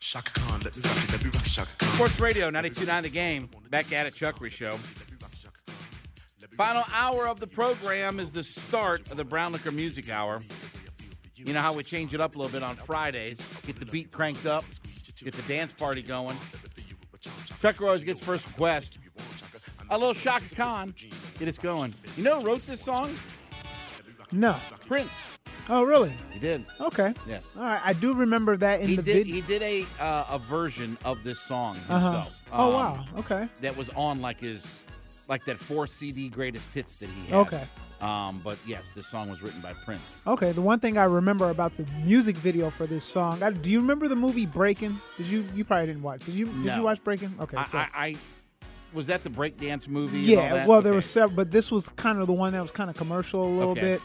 Chaka Khan, let me rock it, let me rock it, Chaka Khan. Sports Radio 92.9 The Game. Back at it, Chuckery Show. Final hour of the program is the start of the Brown Liquor Music Hour. You know how we change it up a little bit on Fridays. Get the beat cranked up, get the dance party going. Chuck Rose gets first request. A little Chaka Khan. Get us going. You know who wrote this song? No. Prince. Oh, really? He did. Okay. Yes. All right. I do remember that in He the did. video. He did a uh, a version of this song Uh-huh. himself. Oh, Um, wow. Okay. That was on like his, like that four CD greatest hits that he had. Okay. Um, but yes, this song was written by Prince. Okay. The one thing I remember about the music video for this song, I, do you remember the movie Breaking? Did you? You probably didn't watch. Did you? Did No. you watch Breaking? Okay. I, so. I, I was that the breakdance movie. and all yeah. Well, there Okay. was several, but this was kind of the one that was kind of commercial a little Okay. bit.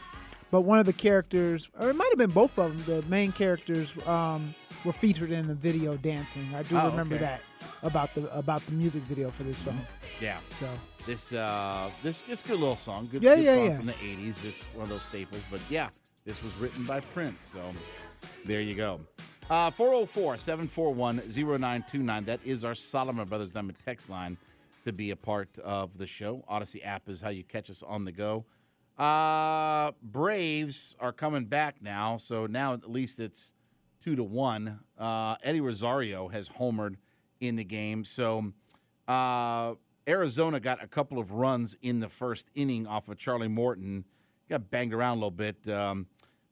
But one of the characters, or it might have been both of them, the main characters um, were featured in the video dancing. I do Oh, remember okay. that about the about the music video for this song. Yeah. So This uh, this it's a good little song. Good, Yeah, good yeah, song yeah. from the '80s. It's one of those staples. But yeah, this was written by Prince. So there you go. Uh, 404 741 0929. That is our Solomon Brothers Diamond text line to be a part of the show. Audacy app is how you catch us on the go. Uh, Braves are coming back now. So now at least it's two to one. Uh, Eddie Rosario has homered in the game. So uh, Arizona got a couple of runs in the first inning off of Charlie Morton. Got banged around a little bit. Um,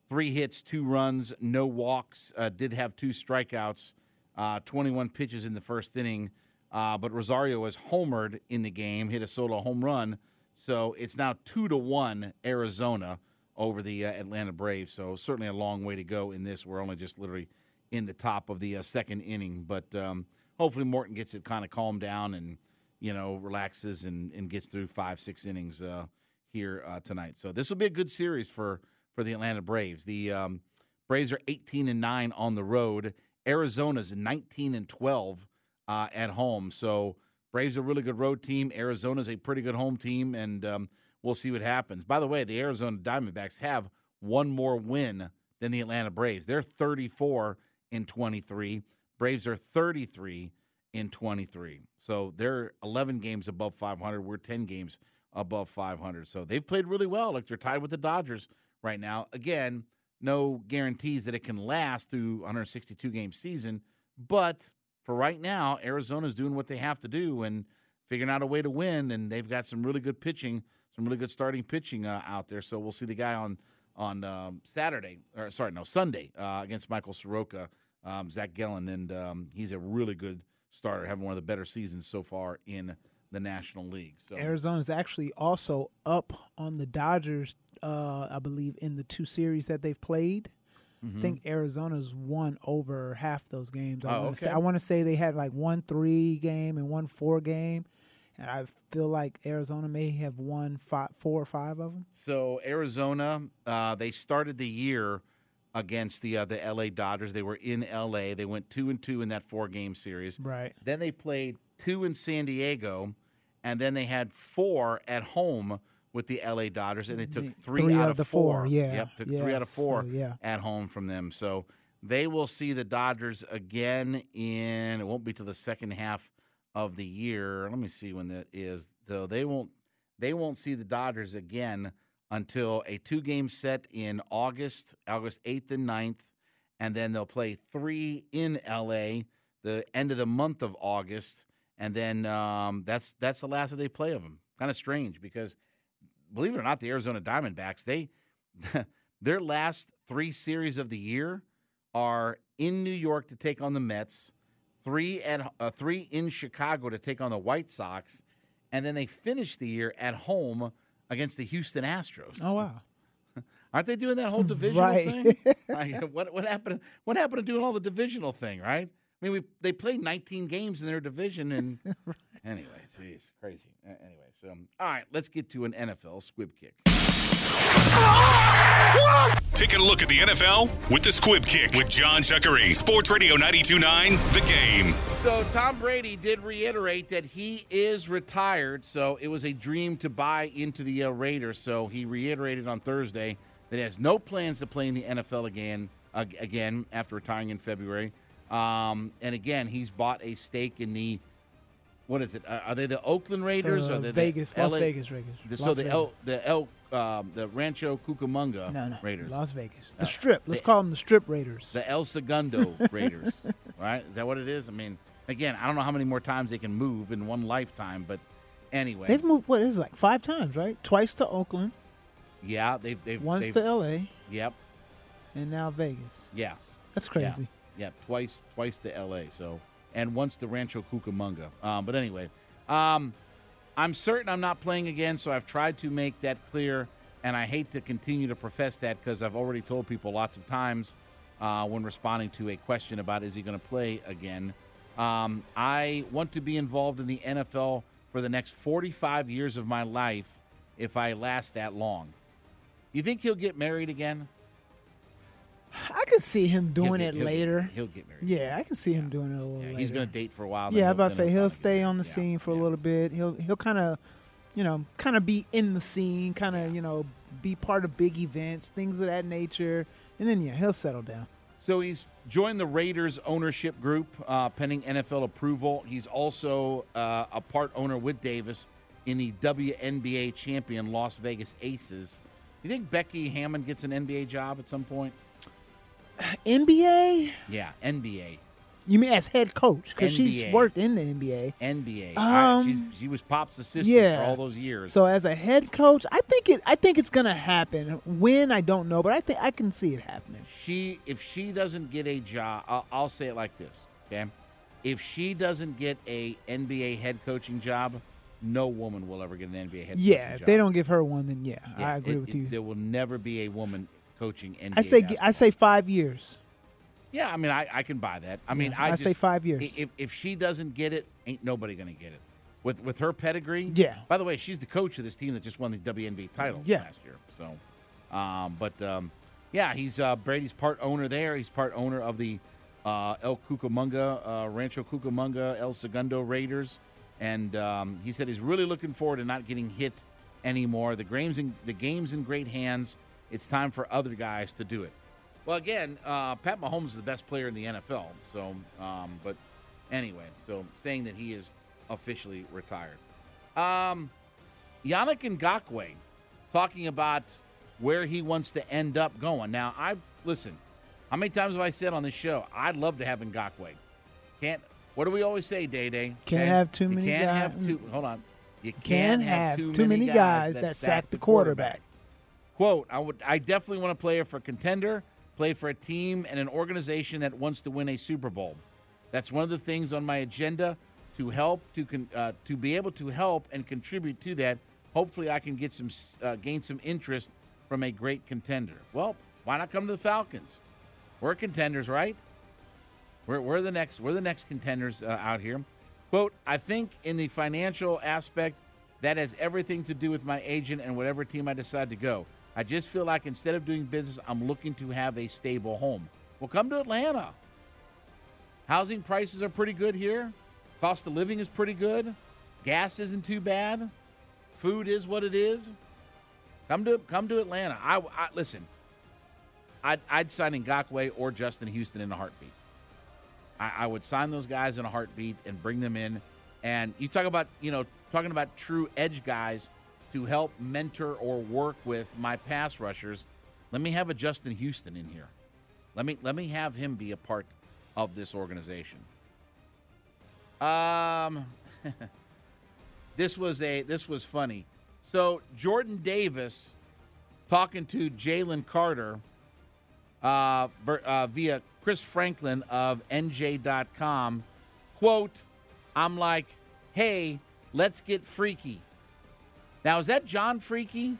three hits, two runs, no walks. Uh, did have two strikeouts. Uh, 21 pitches in the first inning. Uh, but Rosario was homered in the game, hit a solo home run. So it's now two to one Arizona over the uh, Atlanta Braves. So certainly a long way to go in this. We're only just literally in the top of the uh, second inning, but um, hopefully Morton gets it kind of calmed down and you know relaxes and, and gets through five six innings uh, here uh, tonight. So this will be a good series for for the Atlanta Braves. The um, Braves are 18 and nine on the road. Arizona's 19 and 12 uh, at home. So Braves are a really good road team. Arizona's a pretty good home team, and um, we'll see what happens. By the way, the Arizona Diamondbacks have one more win than the Atlanta Braves. They're 34 in 23. Braves are 33 in 23. So they're 11 games above 500. We're 10 games above 500. So they've played really well. Like they're tied with the Dodgers right now. Again, no guarantees that it can last through 162 game season, but for right now, Arizona's doing what they have to do and figuring out a way to win. And they've got some really good pitching, some really good starting pitching uh, out there. So we'll see the guy on on um, Saturday, or sorry, no Sunday uh, against Michael Soroka, um, Zac Gallen, and um, he's a really good starter, having one of the better seasons so far in the National League. So Arizona's actually also up on the Dodgers, uh, I believe, in the two series that they've played. I think Arizona's won over half those games. I Mm-hmm. Oh, want to say okay. To say they had like one three game and one four game, and I feel like Arizona may have won five, four or five of them. So Arizona, uh, they started the year against the uh, the LA Dodgers. They were in LA. They went two and two in that four game series. Right. Then they played two in San Diego, and then they had four at home with the LA Dodgers, and they took three, three out of of the four, yeah, Yep, took yeah, three out of four so, yeah. at home from them. So they will see the Dodgers again in. It won't be till the second half of the year. Let me see when that is. Though they won't. They won't see the Dodgers again until a two game set in August, August 8th and 9th. And then they'll play three in LA the end of the month of August. And then um, that's that's the last that they play of them. Kind of strange because, believe it or not, the Arizona Diamondbacks, they their last three series of the year are in New York to take on the Mets, three at uh, three in Chicago to take on the White Sox, and then they finish the year at home against the Houston Astros. Oh wow. Aren't they doing that whole divisional Right. thing? Like, what what happened? What happened to doing all the divisional thing? Right? I mean, we they played 19 games in their division, and anyway, jeez, crazy. A- Anyway, so all right, let's get to an NFL squib kick. Taking a look at the NFL with the Squib Kick with Jon Chuckery. Sports Radio 92.9 The Game. So Tom Brady did reiterate that he is retired. So it was a dream to buy into the uh, Raiders. So he reiterated on Thursday that he has no plans to play in the NFL again. Uh, again after retiring in February. Um, and again, he's bought a stake in the. What is it? Uh, are they the Oakland Raiders The or the Vegas, the Las Vegas Raiders. The, so Las the Vegas. El, the El, um, the Rancho Cucamonga no, no, Raiders. Las Vegas. The Uh, Strip. Let's call them the Strip Raiders. The El Segundo Raiders, right? Is that what it is? I mean, again, I don't know how many more times they can move in one lifetime, but anyway, They've moved what is it, like five times, right? Twice to Oakland, yeah, they've they've once they've, to L.A., yep, and now Vegas. yeah, That's crazy. yeah, twice twice to L.A. So and once to Rancho Cucamonga. Um, but anyway, um, I'm certain I'm not playing again, so I've tried to make that clear, and I hate to continue to profess that because I've already told people lots of times uh, when responding to a question about is he going to play again. Um, I want to be involved in the NFL for the next 45 years of my life if I last that long. You think he'll get married again? I could see him doing get- it he'll get- later. he'll get married. Yeah, I can see him doing it a little Yeah, later. he's going to date for a while. Yeah, I'm about to say he'll he'll stay on the. Yeah, scene for a little bit. He'll he'll kind of, you know, kind of be in the scene, kind of you know, be part of big events, things of that nature, and then yeah, he'll settle down. So he's joined the Raiders ownership group uh, pending NFL approval. He's also uh, a part owner with Davis in the WNBA champion Las Vegas Aces. Do You think Becky Hammon gets an NBA job at some point? NBA? Yeah, NBA. You mean as head coach? Because she's worked in the NBA. NBA. Um, I, she, she was Pop's assistant yeah. for all those years. So as a head coach, I think it. I think it's gonna happen. When I don't know, but I think I can see it happening. she, if she doesn't get a job, I'll, I'll say it like this, okay? If she doesn't get a NBA head coaching job, no woman will ever get an NBA head coaching job. Yeah, if job. they don't give her one, then yeah, Yeah, I agree it- with it- you. There will never be a woman coaching NBA. I say I say five years. Yeah, I mean, I, I can buy that. I mean, Yeah, I, I just, say five years. If if she doesn't get it, ain't nobody gonna get it. With with her pedigree. Yeah. By the way, she's the coach of this team that just won the WNBA title Yeah. last year. So, um, but um, yeah, he's uh, Brady's part owner there. He's part owner of the uh, El Cucamonga, uh, Rancho Cucamonga, El Segundo Raiders, and um, he said he's really looking forward to not getting hit anymore. The game's in the game's in great hands. It's time for other guys to do it. Well, again, uh, Pat Mahomes is the best player in the NFL. So, um, but anyway, so saying that he is officially retired. Um, Yannick Ngakoue talking about where he wants to end up going. Now, I listen. How many times have I said on this show I'd love to have Ngakoue? Can't. What do we always say, Day Day? Can't have too many Can't guy- have too. Hold on. You can't have too many guys that sack the quarterback. Quote, I would I definitely want to play for a contender, play for a team and an organization that wants to win a Super Bowl. That's one of the things on my agenda to help to con, uh, to be able to help and contribute to that. Hopefully, I can get some uh, gain some interest from a great contender. Well, why not come to the Falcons? We're contenders, right? We're, we're the next we're the next contenders uh, out here. Quote, I think in the financial aspect, that has everything to do with my agent and whatever team I decide to go. I just feel like instead of doing business, I'm looking to have a stable home. Well, come to Atlanta. Housing prices are pretty good here. Cost of living is pretty good. Gas isn't too bad. Food is what it is. Come to come to Atlanta. I, I listen. I'd, I'd sign Ngakoue or Justin Houston in a heartbeat. I, I would sign those guys in a heartbeat and bring them in. And you talk about you know talking about true edge guys to help mentor or work with my pass rushers. Let me have a Justin Houston in here. Let me let me have him be a part of this organization. Um, this was a this was funny. So Jordan Davis talking to Jalen Carter uh, uh, via Chris Franklin of NJ.com. Quote, I'm like, hey, let's get freaky. Now, is that John Freaky?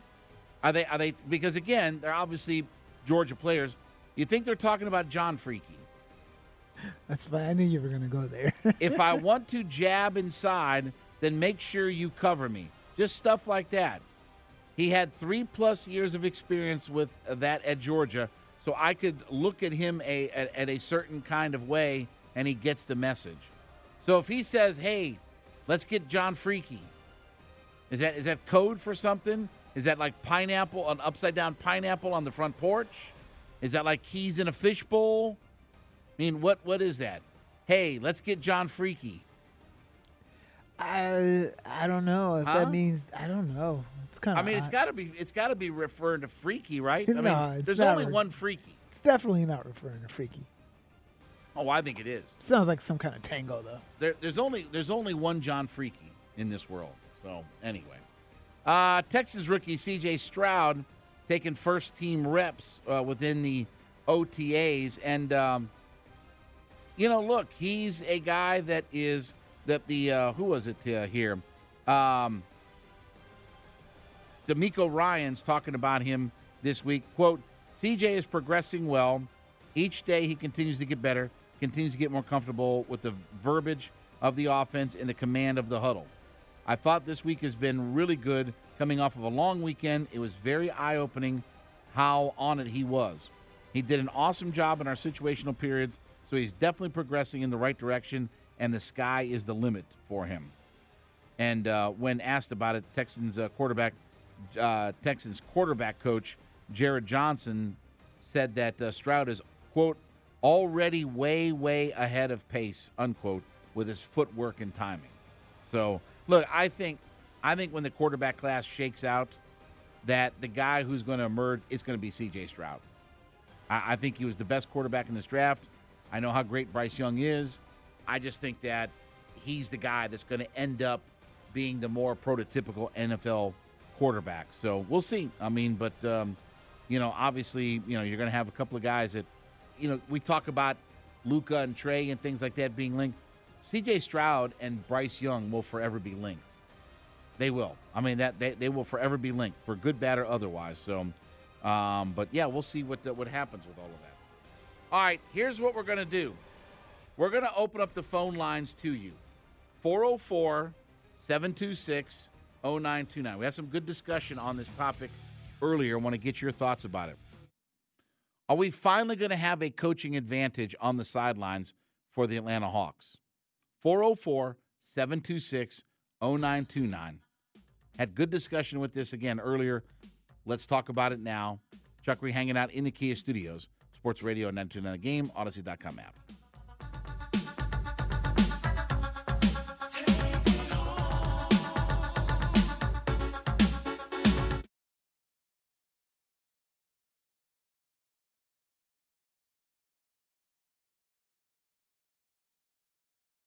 Are they, are they, because again, they're obviously Georgia players. You think they're talking about John Freaky? That's fine. I knew you were going to go there. if I want to jab inside, then make sure you cover me. Just stuff like that. He had three plus years of experience with that at Georgia, so I could look at him a, at, at a certain kind of way, and he gets the message. So if he says, "Hey, let's get John Freaky," is that is that code for something? Is that like pineapple, an upside down pineapple on the front porch? Is that like keys in a fishbowl? I mean, what what is that? Hey, let's get John Freaky. I I don't know if Huh? that means I don't know. It's kind of. I mean, it's got to be it's got to be referring to freaky, right? I mean, it's there's only re- one freaky. It's definitely not referring to freaky. Oh, I think it is. Sounds like some kind of tango though. There, there's only there's only one John Freaky in this world. So anyway, uh, Texas rookie C.J. Stroud taking first team reps uh, within the OTAs, and um, you know, look, he's a guy that is that the uh, who was it uh, here? Um, DeMeco Ryans talking about him this week. Quote, CJ is progressing well. Each day he continues to get better, continues to get more comfortable with the verbiage of the offense and the command of the huddle. I thought this week has been really good coming off of a long weekend. It was very eye opening how on it he was. He did an awesome job in our situational periods, so he's definitely progressing in the right direction, and the sky is the limit for him. And uh, when asked about it, Texans uh, quarterback, uh, Texans quarterback coach Jerrod Johnson said that uh, Stroud is quote already way way ahead of pace unquote with his footwork and timing. So look, I think I think when the quarterback class shakes out, that the guy who's going to emerge is going to be C.J. Stroud. I, I think he was the best quarterback in this draft. I know how great Bryce Young is. I just think that he's the guy that's going to end up being the more prototypical NFL quarterback. So we'll see. I mean, but um, you know, obviously, you know, you're going to have a couple of guys that, you know, we talk about Luka and Trae and things like that being linked. C.J. Stroud and Bryce Young will forever be linked. They will. I mean, that they, they will forever be linked for good, bad, or otherwise. So, um, but yeah, we'll see what what happens with all of that. All right, here's what we're to do. We're to open up the phone lines to you. 404 726 0929. We had some good discussion on this topic earlier. I want to get your thoughts about it. Are we finally going to have a coaching advantage on the sidelines for the Atlanta Hawks? 404 726 0929. Had good discussion with this again earlier. Let's talk about it now. Chuck Reed hanging out in the Kia studios. Sports Radio 929 The Game, Audacy.com app.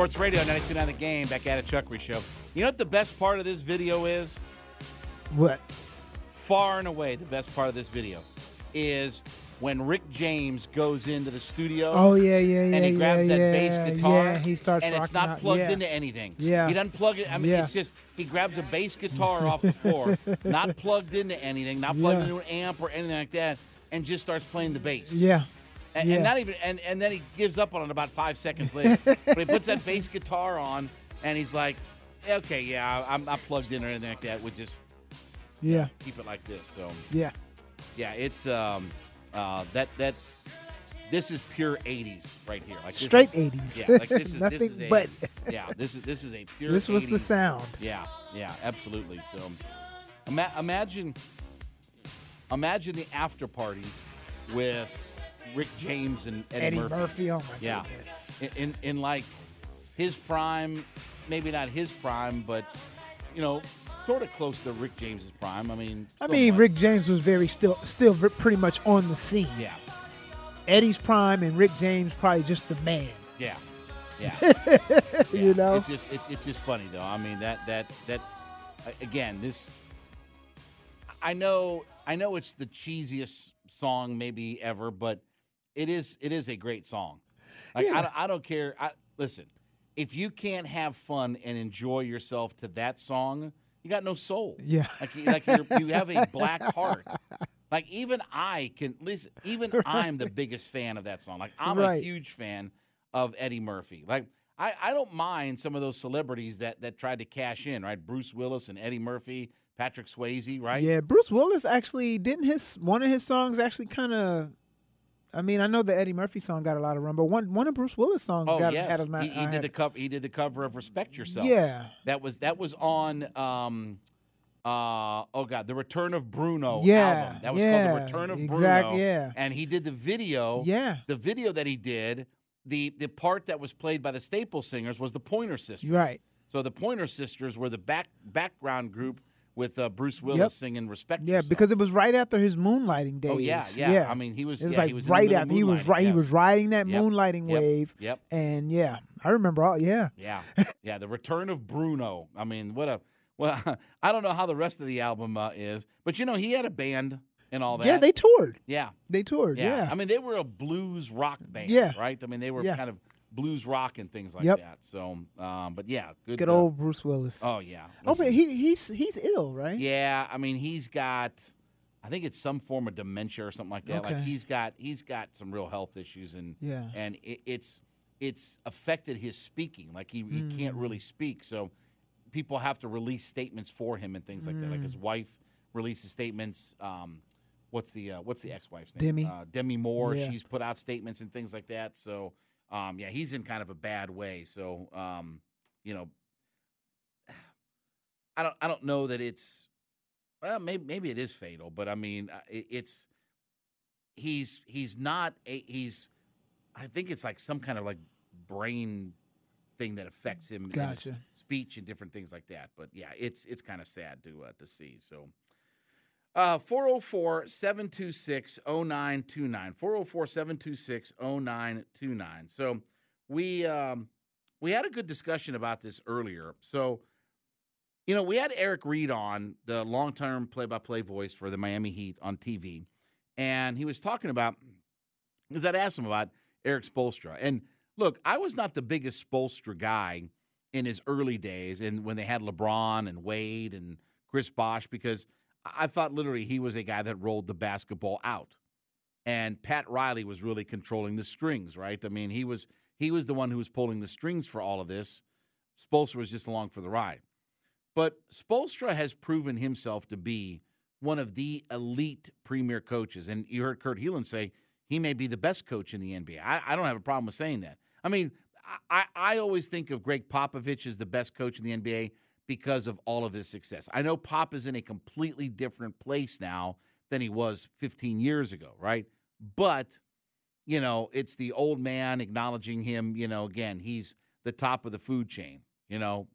Sports Radio 929 The Game, back at a Chuckery Show. You know what the best part of this video is? What? Far and away, the best part of this video is when Rick James goes into the studio. Oh yeah, yeah, yeah. And he grabs yeah, that yeah, bass guitar. Yeah, he starts and it's not plugged into anything. Yeah. He doesn't plug it. I mean, it's just he grabs a bass guitar off the floor, not plugged into anything, not plugged into an amp or anything like that, and just starts playing the bass. Yeah. And, Yeah. and not even and, and then he gives up on it about five seconds later. but he puts that bass guitar on and he's like, Okay, yeah, I'm not plugged in or anything like that. We just Yeah. keep it like this. So Yeah. yeah, it's um uh that that this is pure '80s right here. Like Straight is- 80s. Yeah, like this is this Nothing is a, but. yeah. This is this is a pure. This was the sound. Yeah, yeah, absolutely. So ima- imagine imagine the after parties with Rick James and Eddie, Eddie Murphy. Murphy, oh my yeah. goodness. In, in in like his prime, maybe not his prime, but you know, sort of close to Rick James's prime. I mean, I mean, somewhat. Rick James was very still, still pretty much on the scene. Yeah, Eddie's prime and Rick James probably just the man. yeah, yeah. You know? it's just it, it's just funny though. I mean that that that again this. I know I know it's the cheesiest song maybe ever, but it is it is a great song. Like I, Yeah. don't- I don't care. I, listen, if you can't have fun and enjoy yourself to that song, you got no soul. Yeah. like you- like you're, you have a black heart. Like even I can listen. Even I'm the biggest fan of that song. Like I'm a huge fan of Eddie Murphy. Like I, I don't mind some of those celebrities that that tried to cash in. Right, Bruce Willis and Eddie Murphy, Patrick Swayze. Right. Yeah, Bruce Willis actually didn't his one of his songs actually kind of. I mean, I know the Eddie Murphy song got a lot of run, but one one of Bruce Willis songs Oh got yes, had a lot. he, he did the cover. He did the cover of "Respect Yourself." Yeah. that was that was on. Um, uh oh god, the Return of Bruno Yeah, album. That was yeah, called the Return of exact- Bruno. yeah. and he did the video. Yeah. the video that he did. The the part that was played by the Staple Singers was the Pointer Sisters. Right. So the Pointer Sisters were the back background group with uh, Bruce Willis Yep. singing "Respect." Yeah, Yourself. because it was right after his moonlighting days. Oh, yeah, yeah. I mean, he was- It was yeah, like was right after he was right. He was riding that Yep, moonlighting yep, wave. yep. And yeah, I remember all. Yeah. Yeah, yeah. The return of Bruno. I mean, what a well. I don't know how the rest of the album uh, is, but you know, he had a band and all that. Yeah, they toured. Yeah, They toured. Yeah. I mean, they were a blues rock band. Yeah. right. I mean, they were Yeah. kind of blues rock and things like Yep. that. So, um, but yeah, good. Good uh, old Bruce Willis. Oh yeah. Oh, but he he's he's ill, right? Yeah, I mean, he's got. I think it's some form of dementia or something like that. Like he's got he's got some real health issues and Yeah. and it, it's it's affected his speaking. Like he, he can't Mm. really speak, so people have to release statements for him and things like that. Like his Mm. wife releases statements. Um, what's the uh, what's the ex-wife's name? Demi. Uh, Demi Moore. Yeah. She's put out statements and things like that. So um, yeah, he's in kind of a bad way. So um, you know, I don't I don't know that it's well maybe maybe it is fatal, but I mean it's he's he's not a, he's I think it's like some kind of like brain thing that affects him Gotcha. speech and different things like that. But yeah, it's it's kind of sad to uh, to see. So 404 726 0929 404 726 0929 so we um we had a good discussion about this earlier. So you know we had Eric Reid on the long-term play-by-play voice for the Miami Heat on TV and he was talking about because I'd asked him about Erik Spoelstra and look I was not the biggest Spoelstra guy in his early days and when they had LeBron and Wade and Chris Bosh because I thought literally he was a guy that rolled the basketball out. And Pat Riley was really controlling the strings, right? I mean, he was he was the one who was pulling the strings for all of this. Spoelstra was just along for the ride. But Spoelstra has proven himself to be one of the elite premier coaches. And you heard Kurt Heelan say he may be the best coach in the NBA. I, I don't have a problem with saying that. I mean, I, I always think of Gregg Popovich as the best coach in the NBA because of all of his success. I know Pop is in a completely different place now than he was 15 years ago, right? But, you know, it's the old man acknowledging him, you know, again, he's the top of the food chain, you know,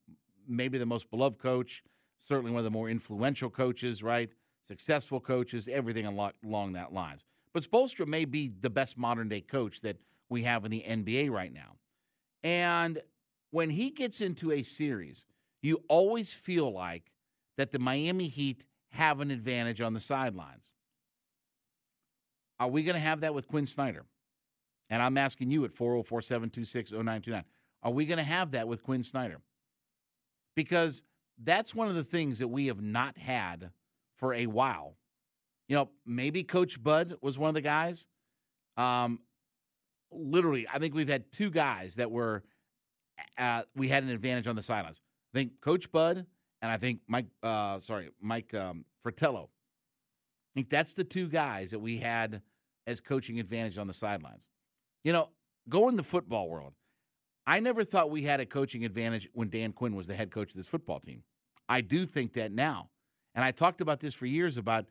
maybe the most beloved coach, certainly one of the more influential coaches, right? Successful coaches, everything along, that lines. But Spoelstra may be the best modern day coach that we have in the NBA right now. And when he gets into a series, you always feel like that the Miami Heat have an advantage on the sidelines. Are we going to have that with Quin Snyder? And I'm asking you at 404 726 0929. Are we going to have that with Quin Snyder? Because that's one of the things that we have not had for a while. You know, maybe Coach Bud was one of the guys. Um, literally, I think we've had two guys that were, uh, we had an advantage on the sidelines. I think Coach Bud and I think Mike, uh, sorry, Mike um, Fratello. I think that's the two guys that we had as coaching advantage on the sidelines. You know, go in the football world. I never thought we had a coaching advantage when Dan Quinn was the head coach of this football team. I do think that now. And I talked about this for years about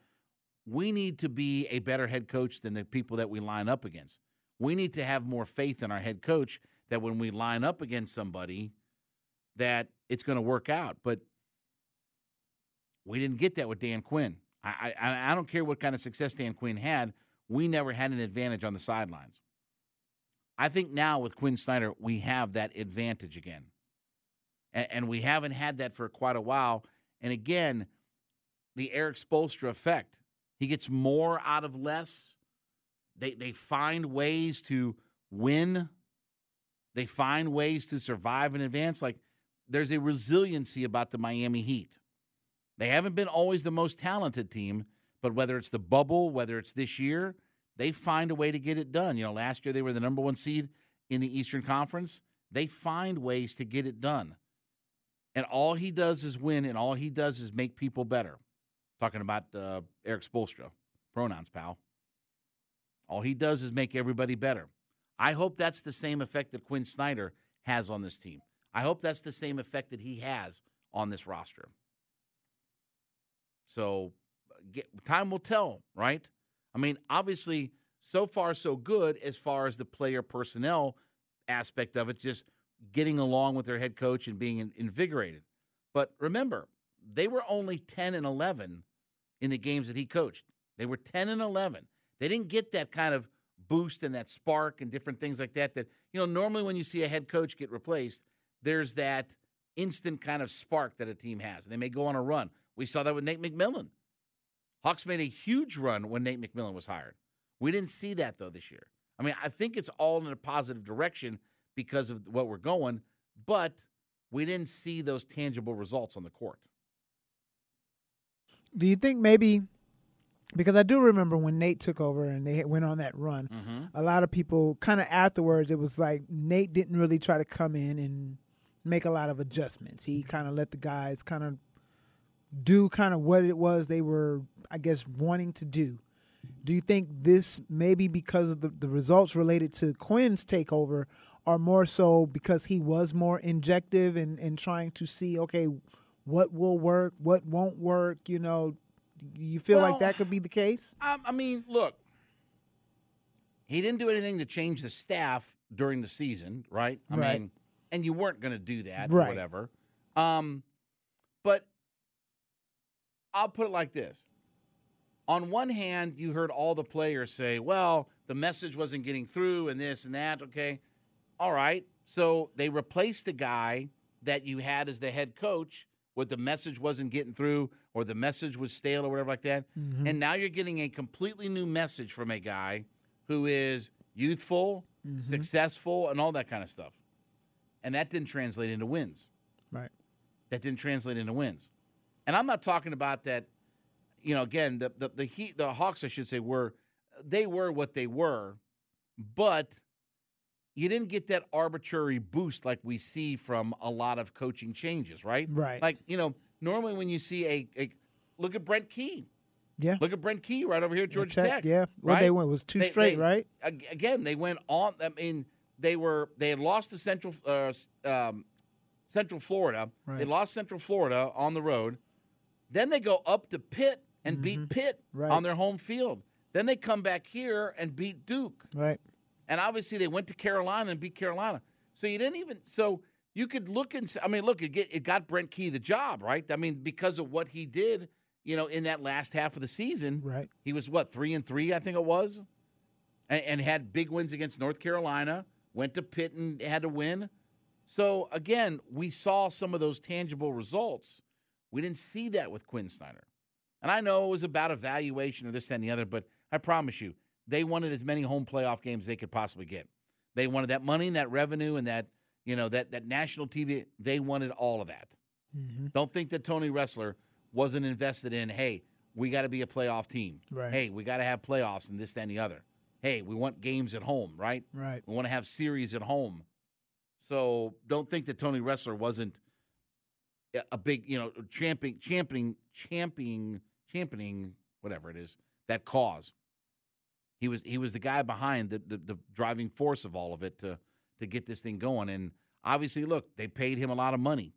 we need to be a better head coach than the people that we line up against. We need to have more faith in our head coach that when we line up against somebody that it's going to work out. But we didn't get that with Dan Quinn. I, I I don't care what kind of success Dan Quinn had. We never had an advantage on the sidelines. I think now with Quin Snyder, we have that advantage again. And, and we haven't had that for quite a while. And again, the Erik Spoelstra effect. He gets more out of less. They they find ways to win. They find ways to survive and advance. Like there's a resiliency about the Miami Heat. They haven't been always the most talented team, but whether it's the bubble, whether it's this year, they find a way to get it done. You know, last year they were the number one seed in the Eastern Conference. They find ways to get it done. And all he does is win, and all he does is make people better. Talking about uh, Erik Spoelstra, pronouns, pal. All he does is make everybody better. I hope that's the same effect that Quin Snyder has on this team. I hope that's the same effect that he has on this roster. So, uh, get, time will tell, right? I mean, obviously, so far so good as far as the player personnel aspect of it, just getting along with their head coach and being invigorated. But remember, they were only 10 and 11 in the games that he coached. They were 10 and 11. They didn't get that kind of boost and that spark and different things like that. That, you know, normally when you see a head coach get replaced, there's that instant kind of spark that a team has. And they may go on a run. We saw that with Nate McMillan. Hawks made a huge run when Nate McMillan was hired. We didn't see that, though, this year. I mean, I think it's all in a positive direction because of what we're going, but we didn't see those tangible results on the court. Do you think maybe because I do remember when Nate took over and they went on that run, Mm-hmm. a lot of people kind of afterwards it was like Nate didn't really try to come in and make a lot of adjustments. He kind of let the guys kind of do kind of what it was they were, I guess, wanting to do. Do you think this maybe because of the, the results related to Quin's takeover are more so because he was more injective and in, in trying to see, okay, what will work, what won't work, you know, you feel Well, like that could be the case? I, I mean, look, he didn't do anything to change the staff during the season, right? I Right. mean, and you weren't going to do that or whatever. Um, but I'll put it like this. On one hand, you heard all the players say, well, the message wasn't getting through and this and that. Okay. All right. So they replaced the guy that you had as the head coach with the message wasn't getting through or the message was stale or whatever like that. Mhm. And now you're getting a completely new message from a guy who is youthful, Mhm. successful, and all that kind of stuff. And that didn't translate into wins. Right. That didn't translate into wins. And I'm not talking about that, you know, again, the the the, Heat, the Hawks, I should say, were they were what they were, but you didn't get that arbitrary boost like we see from a lot of coaching changes, right? Right. Like, you know, normally when you see a, a look at Brent Key. Yeah. Look at Brent Key right over here at Georgia Tech, Tech. yeah. What right? they went was two straight, right? Again, they went on. I mean, they were they had lost to Central uh, um, Central Florida. They lost Central Florida on the road. Then they go up to Pitt and beat Pitt Mm-hmm. Right. on their home field. Then they come back here and beat Duke. Right. And obviously they went to Carolina and beat Carolina. So you didn't even so you could look and I mean, look, it, get, it got Brent Key the job, right? I mean, because of what he did, you know, in that last half of the season. Right. He was what three and three, I think it was, and, and had big wins against North Carolina. Went to Pitt and had to win. So again, we saw some of those tangible results. We didn't see that with Quin Snyder. And I know it was about evaluation of this that, and the other, but I promise you, they wanted as many home playoff games as they could possibly get. They wanted that money and that revenue and that, you know, that that national TV. They wanted all of that. Mm-hmm. Don't think that Tony Ressler wasn't invested in, hey, we got to be a playoff team. Right. Hey, we got to have playoffs and this, that, and the other. Hey, we want games at home, right? Right. We want to have series at home. So don't think that Tony Ressler wasn't a- big, you know, championing, championing, championing, championing, whatever it is, that cause. He was he was the guy behind the, the the driving force of all of it to to get this thing going. And obviously, look, they paid him a lot of money.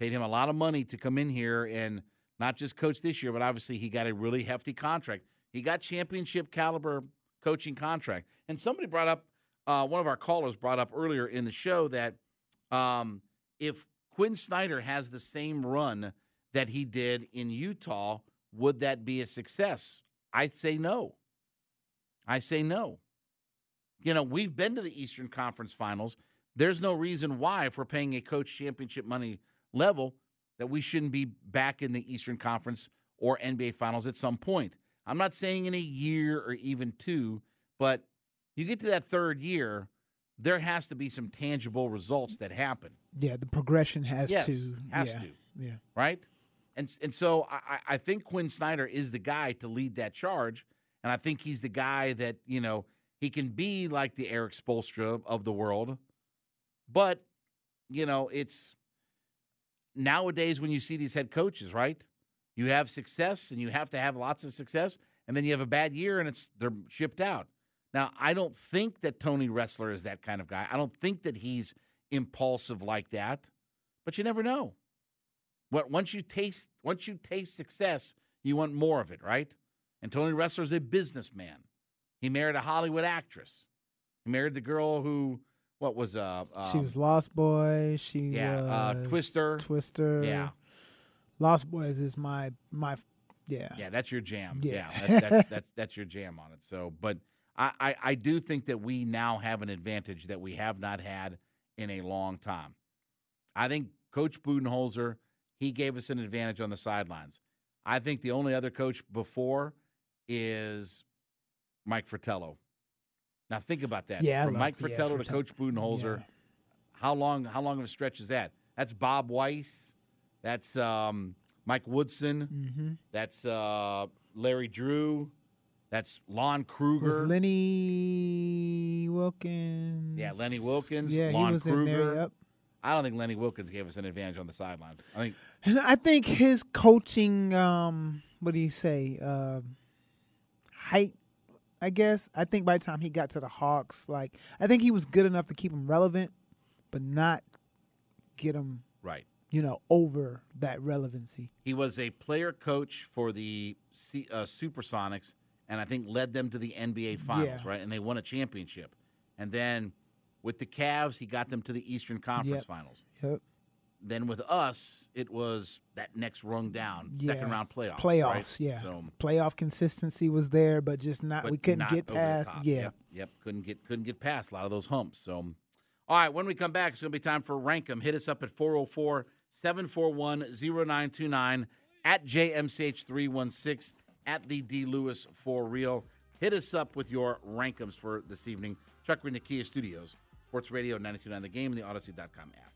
Paid him a lot of money to come in here and not just coach this year, but obviously he got a really hefty contract. He got championship caliber coaching contract. And somebody brought up, uh, one of our callers brought up earlier in the show that um, if Quin Snyder has the same run that he did in Utah, would that be a success? I say no. I say no. You know, we've been to the Eastern Conference Finals. There's no reason why, if we're paying a coach championship money level, that we shouldn't be back in the Eastern Conference or NBA Finals at some point. I'm not saying in a year or even two, but you get to that third year, there has to be some tangible results that happen. Yeah, the progression has yes, to. has yeah, to, Yeah. right? And and so I, I- I think Quin Snyder is the guy to lead that charge, and I think he's the guy that you know he can be like the Erik Spoelstra of the world, but you know it's nowadays when you see these head coaches, right? You have success, and you have to have lots of success, and then you have a bad year, and it's they're shipped out. Now, I don't think that Tony Ressler is that kind of guy. I don't think that he's impulsive like that, but you never know. What once you taste once you taste success, you want more of it, right? And Tony Ressler is a businessman. He married a Hollywood actress. He married the girl who what was uh she um, was Lost Boy. She yeah, uh, Twister. Twister. yeah Lost Boys is my my yeah. Yeah, that's your jam. Yeah. Yeah, that's, that's that's that's your jam on it. So, but I, I I do think that we now have an advantage that we have not had in a long time. I think Coach Budenholzer he gave us an advantage on the sidelines. I think the only other coach before is Mike Fratello. Now think about that. Yeah, from love- Mike yeah, Fratello to Coach Budenholzer. Yeah. How long? How long of a stretch is that? That's Bob Weiss. That's um, Mike Woodson. Mm-hmm. That's uh, Larry Drew. That's Lon Kruger. Was Lenny Wilkens? yeah, Lenny Wilkens. Yeah, Lon he was Kruger. in there. Yep. I don't think Lenny Wilkens gave us an advantage on the sidelines. I think And I think his coaching, um, what do you say, uh, height, I guess. I think by the time he got to the Hawks, like, I think he was good enough to keep him relevant, but not get him, right. You know, over that relevancy. He was a player coach for the C, uh, Supersonics, and I think led them to the NBA Finals, Yeah. right? And they won a championship. And then with the Cavs, he got them to the Eastern Conference Yep. Finals. Yep. Then with us, it was that next rung down, Yeah. second round playoffs. Playoffs, right? yeah. So, Playoff consistency was there, but just not, but we couldn't get past. Yeah. Yep, yep. Couldn't get couldn't get past a lot of those humps. So, all right. When we come back, it's going to be time for rank 'em. Hit us up at 404-741-0929 at JMCH316 at the D Lewis for real. Hit us up with your rankums for this evening. Chuck the Studios, Sports Radio 929 The Game, and the Audacy.com app.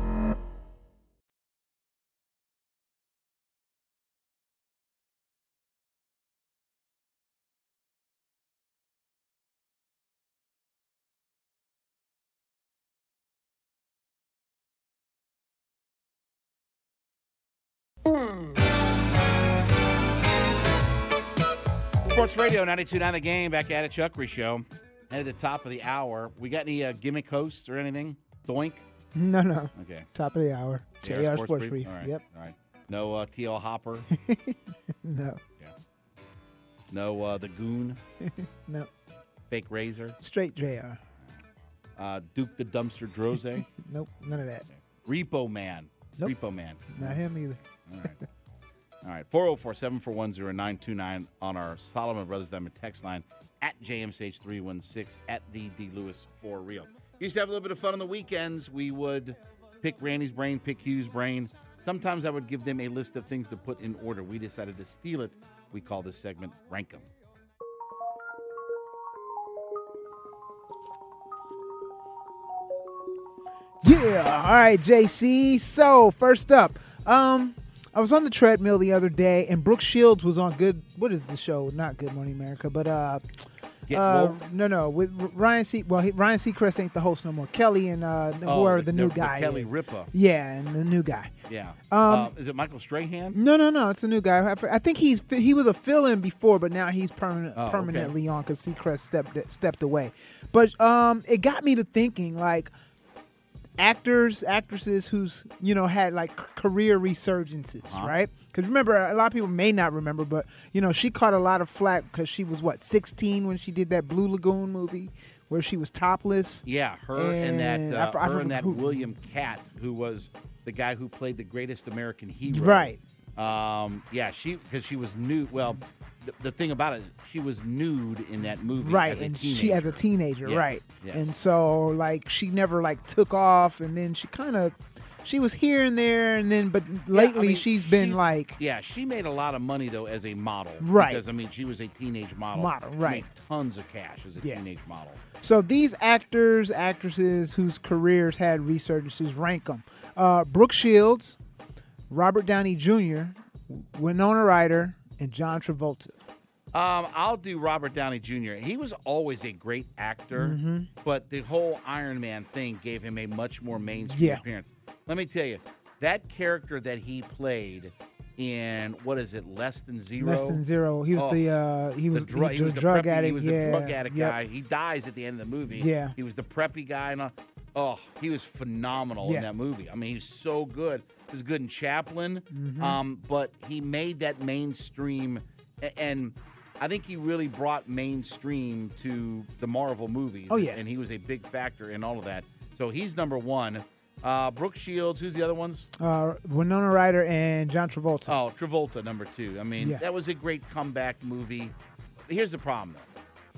Sports Radio 929 The Game, back at it, Chuckery Show. And at the top of the hour, we got any uh, gimmick hosts or anything? Doink? No, no. Okay. Top of the hour. JR Sports, Brief. All right. Yep. All right. No uh, TL Hopper. No. Yeah. no uh, The Goon. No. Fake Razor. Straight JR. Uh, Duke the Dumpster Droese. Nope. None of that. Repo Man. Nope. Repo Man. Not him either. All right. All right. 404 741 0929 on our Solomon Brothers Diamond text line at JMCH316 at the D Lewis for real. Used to have a little bit of fun on the weekends. We would pick Randy's brain, pick Hugh's brain. Sometimes I would give them a list of things to put in order. We decided to steal it. We call this segment Rank 'em. Yeah. All right, JC. So first up, um, I was on the treadmill the other day, and Brooke Shields was on Good. What is the show? Not Good Morning America, but uh, uh no, no, with Ryan C. Well, he, Ryan Seacrest ain't the host no more. Kelly and uh, Oh, whoever the- the, new the guy Kelly is. Ripa. Yeah, and the new guy. Yeah. Um, uh, is it Michael Strahan? No, no, no. It's a new guy. I think he's he was a fill-in before, but now he's permanent Oh, okay. permanently on because Seacrest stepped stepped away. But um, it got me to thinking like actors, actresses who's you know had like career resurgences, Uh-huh. right? Because remember, a lot of people may not remember, but you know she caught a lot of flack because she was what 16 when she did that Blue Lagoon movie where she was topless. Yeah, her and, And that I uh, for- I her and that who- William Katt, who was the guy who played the greatest American hero. Right. Um, yeah, she because she was new. Well, the, the thing about it, she was nude in that movie. right and she as a teenager Yes, right yes. and so like she never like took off and then she kind of she was here and there, and then but lately mean, she's been she- like Yeah, she made a lot of money though as a model. Right. Because I mean, she was a teenage model. Model, She right. made tons of cash as a Yeah. teenage model. So these actors, actresses whose careers had resurgences, rank them. Uh, Brooke Shields, Robert Downey Jr., Winona Ryder, and John Travolta. Um, I'll do Robert Downey Jr. He was always a great actor, Mhm. but the whole Iron Man thing gave him a much more mainstream Yeah. appearance. Let me tell you, that character that he played in what is it, Less Than Zero? Less than zero. He was Oh, the uh, he the was dru- he, he was the the drug preppy- addict. He was yeah, the drug addict yep. guy. He dies at the end of the movie. Yeah. He was the preppy guy, and uh, oh, he was phenomenal Yeah. in that movie. I mean, he's so good. He was good in Chaplin, Mhm. um, but he made that mainstream, and I think he really brought mainstream to the Marvel movies. Oh, yeah. and he was a big factor in all of that. So he's number one. Uh, Brooke Shields. Who's the other ones? Uh, Winona Ryder and John Travolta. Oh, Travolta, number two. I mean, Yeah. that was a great comeback movie. Here's the problem, though.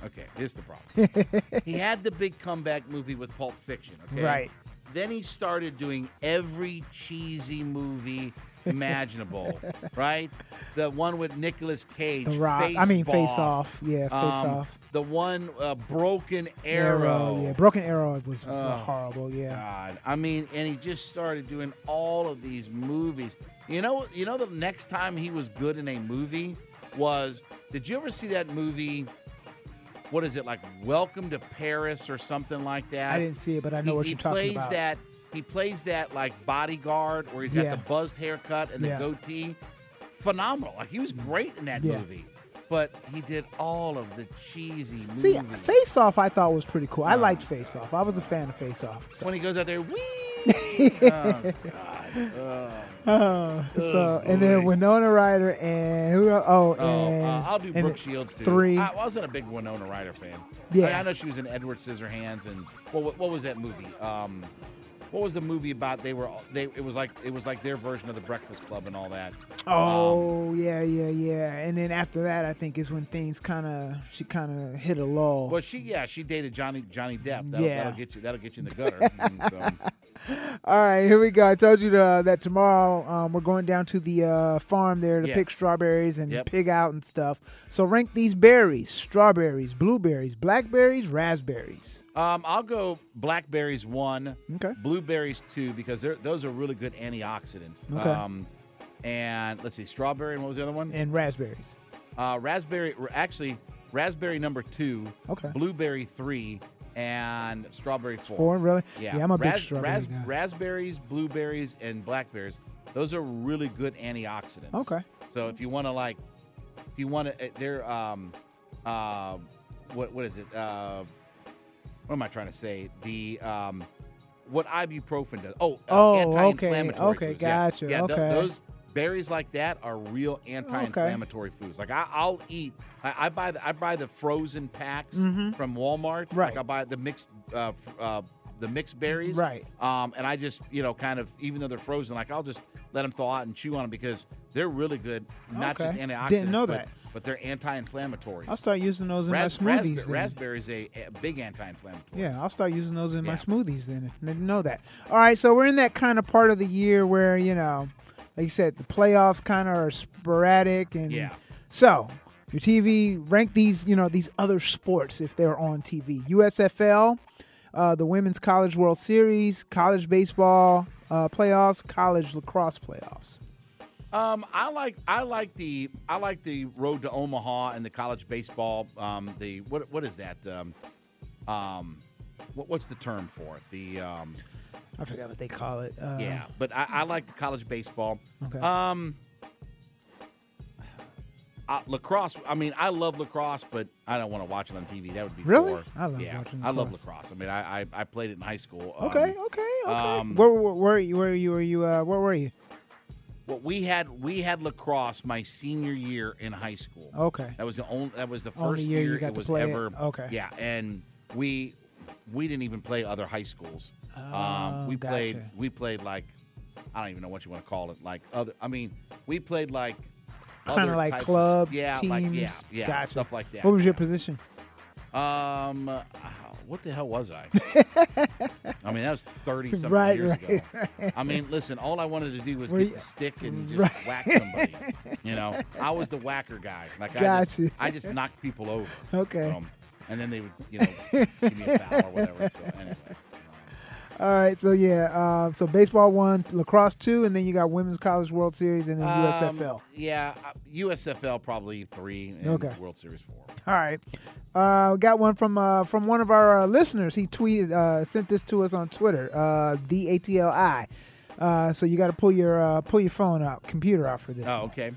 Okay, here's the problem. he had the big comeback movie with Pulp Fiction. Okay, Right. Then he started doing every cheesy movie imaginable. right? The one with Nicolas Cage. The Rock- I mean, Face Off. Yeah, Face Um, Off. The one uh, Broken Arrow. Yeah, Broken Arrow was Oh, horrible. Yeah. God. I mean, and he just started doing all of these movies. You know, you know the next time he was good in a movie was did you ever see that movie? What is it like Welcome to Paris or something like that? I didn't see it, but I know he, what he you're talking plays about. that he plays that like bodyguard where he's Yeah. got the buzzed haircut and the Yeah. goatee. Phenomenal. Like he was great in that Yeah. movie. But he did all of the cheesy movies. See, Face Off I thought was pretty cool. I uh-huh. liked Face Off. I was a fan of Face Off. So. when he goes out there, wee. oh, God. Oh. Uh, so Oh, and then. Winona Ryder and who? Oh, Oh, and uh, I'll do and Brooke Shields too. Three. I wasn't a big Winona Ryder fan. Yeah. I, I know she was in Edward Scissorhands and what, what, what was that movie? Um, what was the movie about? They were they. It was like it was like their version of the Breakfast Club and all that. Oh yeah, yeah, yeah. And then after that, I think is when things kind of she kind of hit a lull. Well, she yeah she dated Johnny Johnny Depp. That'll, Yeah. that'll get you that'll get you in the gutter. And so- All right, here we go. I told you to, that tomorrow um, we're going down to the uh, farm there to Yes. pick strawberries and Yep. pig out and stuff. So rank these berries: strawberries, blueberries, blackberries, raspberries. Um, I'll go blackberries one, Okay. blueberries two because they're, those are really good antioxidants. Okay. Um, and let's see, strawberry and what was the other one? And raspberries. Uh, raspberry, actually, raspberry number two. Okay. Blueberry three, and strawberry four. Four, really? Yeah. Yeah, I'm a big strawberry guy. Raspberries, blueberries, and blackberries. Those are really good antioxidants. Okay. So if you want to like, if you want to, they're um, uh, what what is it? Uh, what am I trying to say? The um, what ibuprofen does. Oh, uh, Oh, okay, okay, foods. Yeah, gotcha, Yeah, th- okay. those berries like that are real anti-inflammatory foods. Like I, I'll eat. I, I buy the I buy the frozen packs Mhm. from Walmart. Right. Like I buy the mixed uh, uh, the mixed berries. Right. Um, and I just you know kind of even though they're frozen, like I'll just let them thaw out and chew on them because they're really good. Not just Okay. antioxidants. Didn't know but, that. But they're anti-inflammatory. I'll start using those in Ras- my smoothies. raspberry is a, a big anti-inflammatory. Yeah, I'll start using those in my smoothies then. Didn't know that. All right, so we're in that kind of part of the year where, you know, like you said, the playoffs kind of are sporadic and Yeah. so your TV rank these, you know, these other sports if they're on TV. USFL, uh, the Women's College World Series, college baseball uh, playoffs, college lacrosse playoffs. Um, I like I like the I like the road to Omaha and the college baseball. Um, the what what is that? Um, um, what, what's the term for it? The um, I forgot what they call it. Uh, yeah, but I, I like the college baseball. Okay. Um, uh, lacrosse. I mean, I love lacrosse, but I don't want to watch it on TV. That would be Really? I love yeah, watching I love lacrosse. lacrosse. I mean, I I, I played it in high school. Um, Okay, okay, okay. um, where, where, where, you- where you were you uh, where were you? Well, we had we had lacrosse my senior year in high school. Okay. That was the only that was the first Only year you got it to was play it? ever. Okay. Yeah, and we we didn't even play other high schools. Oh, um, we played we played like I don't even know what you want to call it. Like other, I mean, we played like Kind of like club yeah, teams. like yeah, yeah, gotcha. stuff like that. What was your position? Um, uh, what the hell was I? I mean, that was thirty something Right, years right, ago. right. I mean, listen, all I wanted to do was Were get you- the stick and just whack somebody. You know, I was the whacker guy. Like I Gotcha. just, I just knocked people over. Okay. Um, and then they would, you know, give me a foul or whatever. So anyway. All right, so yeah, um, so baseball one, lacrosse two, and then you got women's college World Series, and then USFL. Um, yeah, uh, USFL probably three. And Okay. World Series four. All right, uh, we got one from uh, from one of our uh, listeners. He tweeted, uh, sent this to us on Twitter. Uh, D A T L I. Uh, so you got to pull your uh, pull your phone out, computer out for this. Oh, okay.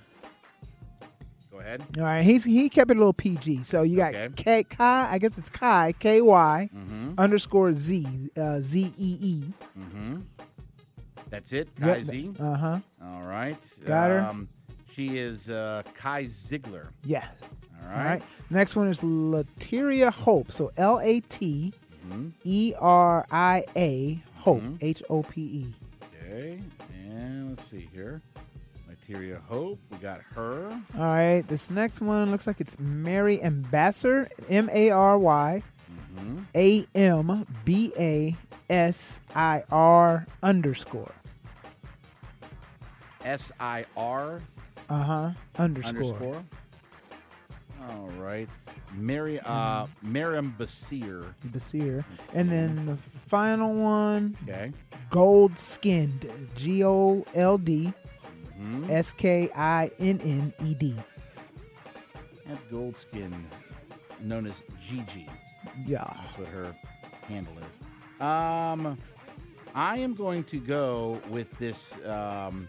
Ahead. All right, he's he kept it a little PG. So you got Okay. K Kai, I guess it's Kai K Y Mhm. underscore Z uh, Z E E. Mm-hmm. That's it. Yep. Kai Z. Uh-huh. All right. Got her. Um, she is uh, Kai Ziegler. Yeah. All All right. right. Next one is Lateria Hope. So L A T Mm-hmm. E R I A Hope H O P E. Okay. And let's see here. Criteria Hope. We got her. All right. This next one looks like it's Mary Ambassador. M A R Y Mm-hmm. A M B A S I R underscore. S I R Uh huh. Underscore. underscore. All right. Mary, uh, Miriam Basir. Basir. And then the final one, Okay. Gold Skinned. G O L D. S K I N N E D. That Goldskin, known as Gigi. Yeah. That's what her handle is. Um, I am going to go with this. Um,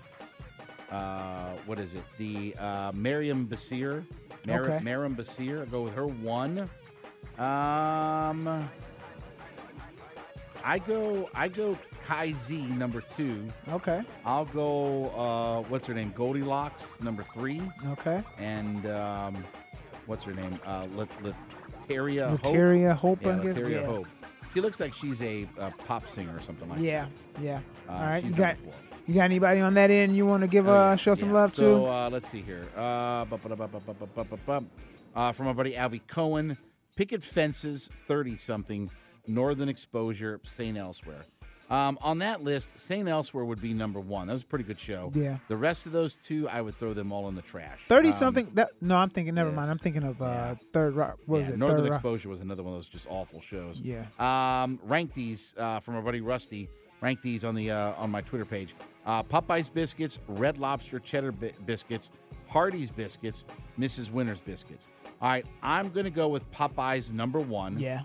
uh, what is it? The uh, Mariam Basir. Mar- Okay. Mariam Basir. I'll go with her one. Um, I go. I go Kai Z number two. Okay. I'll go. Uh, what's her name? Goldilocks number three. Okay. And um, what's her name? Uh, Lat- Lateria Hope. Lateria Hope, Yeah, guess, Lateria yeah. Hope. She looks like she's a, a pop singer or something like Yeah. that. Yeah. Uh, All right. she's You got number four. you got anybody on that end you want to give Oh, uh yeah, show some yeah. love so, to? uh, let's see here. Uh, bu- bu- bu- bu- bu- bu- bu- bu- bu- uh, from our buddy Alvy Cohen, Picket Fences, 30 something, Northern Exposure, St. Elsewhere. Um, on that list, St. Elsewhere would be number one. That was a pretty good show. Yeah. The rest of those two, I would throw them all in the trash. Thirty Um, something. That no, I'm thinking. Never mind. I'm thinking of uh third rock. What was it? Northern third rock. Exposure was another one of those just awful shows. Yeah. Um, rank these uh, from our buddy Rusty. Rank these on the uh, on my Twitter page. Uh, Popeyes biscuits, Red Lobster cheddar bi- biscuits, Hardee's biscuits, Mrs. Winner's biscuits. All right, I'm gonna go with Popeyes number one. Yeah.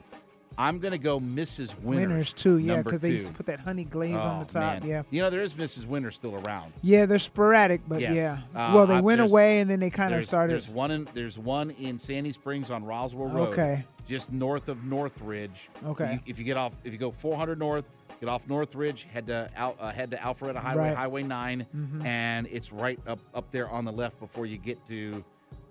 I'm gonna go Mrs. Winner's, Winners too. Yeah, because they used to put that honey glaze on the Oh, top. man. Yeah. You know there is Mrs. Winter still around. Yeah, they're sporadic, but Yes. yeah. Uh, well, they I- went away and then they kind of started. There's one in there's one in Sandy Springs on Roswell Road. Okay. Just north of Northridge. Okay. You- if you get off, if you go 400 north, get off Northridge, head to Al, uh, head to Alpharetta Highway, Right. Highway 9 Mhm. and it's right up up there on the left before you get to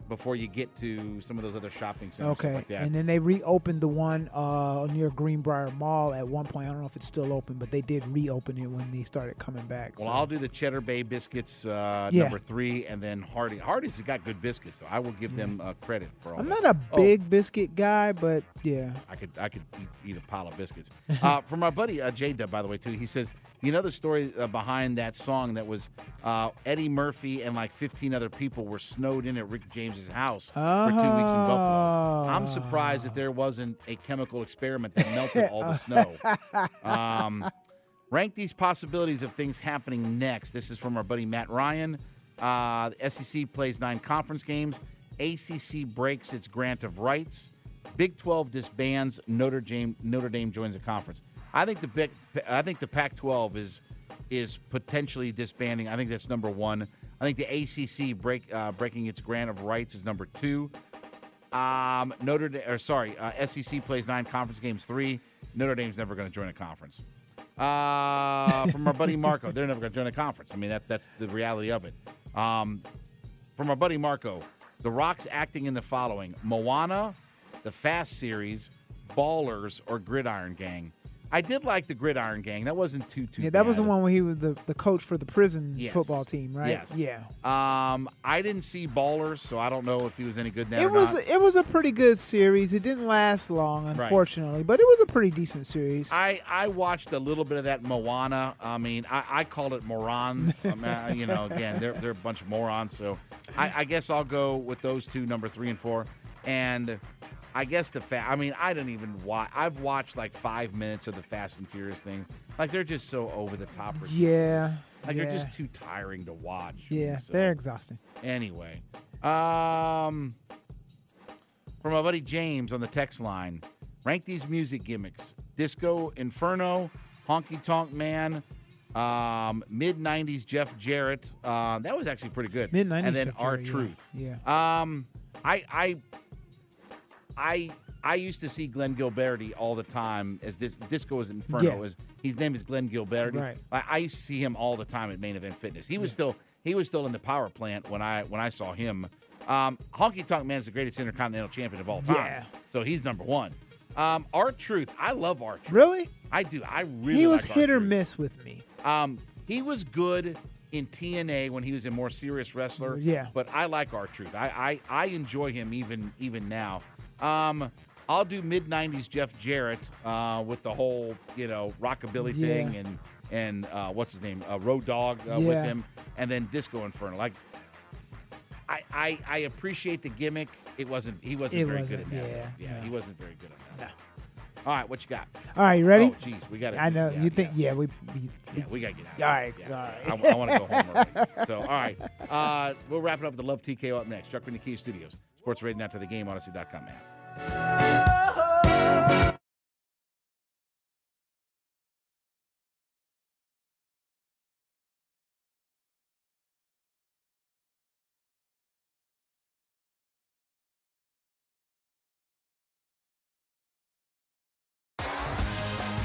before you get to some of those other shopping centers. Okay, like that. and then they reopened the one uh, near Greenbriar Mall at one point. I don't know if it's still open, but they did reopen it when they started coming back. Well, so. I'll do the Cheddar Bay biscuits uh, Yeah. number three, and then Hardee. Hardee's has got good biscuits, so I will give them uh, credit for all. I'm that. not a Oh, big biscuit guy, but yeah. I could I could eat, eat a pile of biscuits. Uh, from our buddy uh, J Dub, by the way, too. He says, you know the story uh, behind that song that was uh, Eddie Murphy and like 15 other people were snowed in at Rick James's house for two weeks in Buffalo. I'm surprised that there wasn't a chemical experiment that melted all the snow. Um, rank these possibilities of things happening next. This is from our buddy Matt Ryan. Uh, the SEC plays nine conference games. ACC breaks its grant of rights. Big 12 disbands. Notre Dame Notre Dame joins the conference. I think the big, I think the Pac-12 is is potentially disbanding. I think that's number one. I think the ACC break uh, breaking its grant of rights is number two. Um, Notre Dame, or sorry, uh, SEC plays nine conference games. Three. Notre Dame's never going to join a conference. Uh, from our buddy Marco, they're never going to join a conference. I mean, that that's the reality of it. Um, from our buddy Marco, The Rock's acting in the following: Moana, the Fast series, Ballers, or Gridiron Gang. I did like the Gridiron Gang. That wasn't too too. Yeah, that was the one where he was the, the coach for the prison Yes. football team, right? Yes. Yeah. Um, I didn't see Ballers, so I don't know if he was any good now. It was not. it was a pretty good series. It didn't last long, Right. unfortunately, but it was a pretty decent series. I, I watched a little bit of that Moana. I mean, I, I called it Moron. I mean, I- you know, again, they're, they're a bunch of morons. So I, I guess I'll go with those two, number three and four. And I guess the fa- I mean, I don't even watch. I've watched like five minutes of the Fast and Furious things. Like they're just so over the top. ridiculous. Yeah, Like they're just too tiring to watch. yeah, So- they're exhausting. Anyway, um, from my buddy James on the text line, rank these music gimmicks: Disco Inferno, Honky Tonk Man, um, mid '90s Jeff Jarrett. Uh, that was actually pretty good. Mid '90s and then our Jarrett, yeah. truth. Yeah. Um, I I I I used to see Glenn Gilberti all the time as this disco is Inferno. Yeah. Is his name is Glenn Gilberti. Right. I, I used to see him all the time at Main Event Fitness. He was still he was still in the power plant when I when I saw him. Um, Honky Tonk Man is the greatest intercontinental champion of all time. Yeah. So he's number one. Um, R-Truth, I love R-Truth. Really? I do. I really. he was hit or miss with me. Um, he was good in TNA when he was a more serious wrestler. Yeah. But I like R-Truth. I, I I enjoy him even even now. Um, I'll do mid '90s Jeff Jarrett uh, with the whole you know rockabilly Yeah. thing and and uh, what's his name uh, Road Dog uh, with him, and then Disco Inferno. Like I, I I appreciate the gimmick. It wasn't he wasn't It very wasn't, good at that. yeah, yeah, no. he wasn't very good at that. All right, what you got? All right, you ready? Oh, jeez, we got. It. I know you think. Yeah, we. we Yeah, we gotta get out. All right, Yeah, all yeah. I, I want to go home already. So, all right. Uh, we'll wrap it up with the Love TKO up next. Chuck in the Key Studios. Sports Radio Now to the game, Audacy.com, man.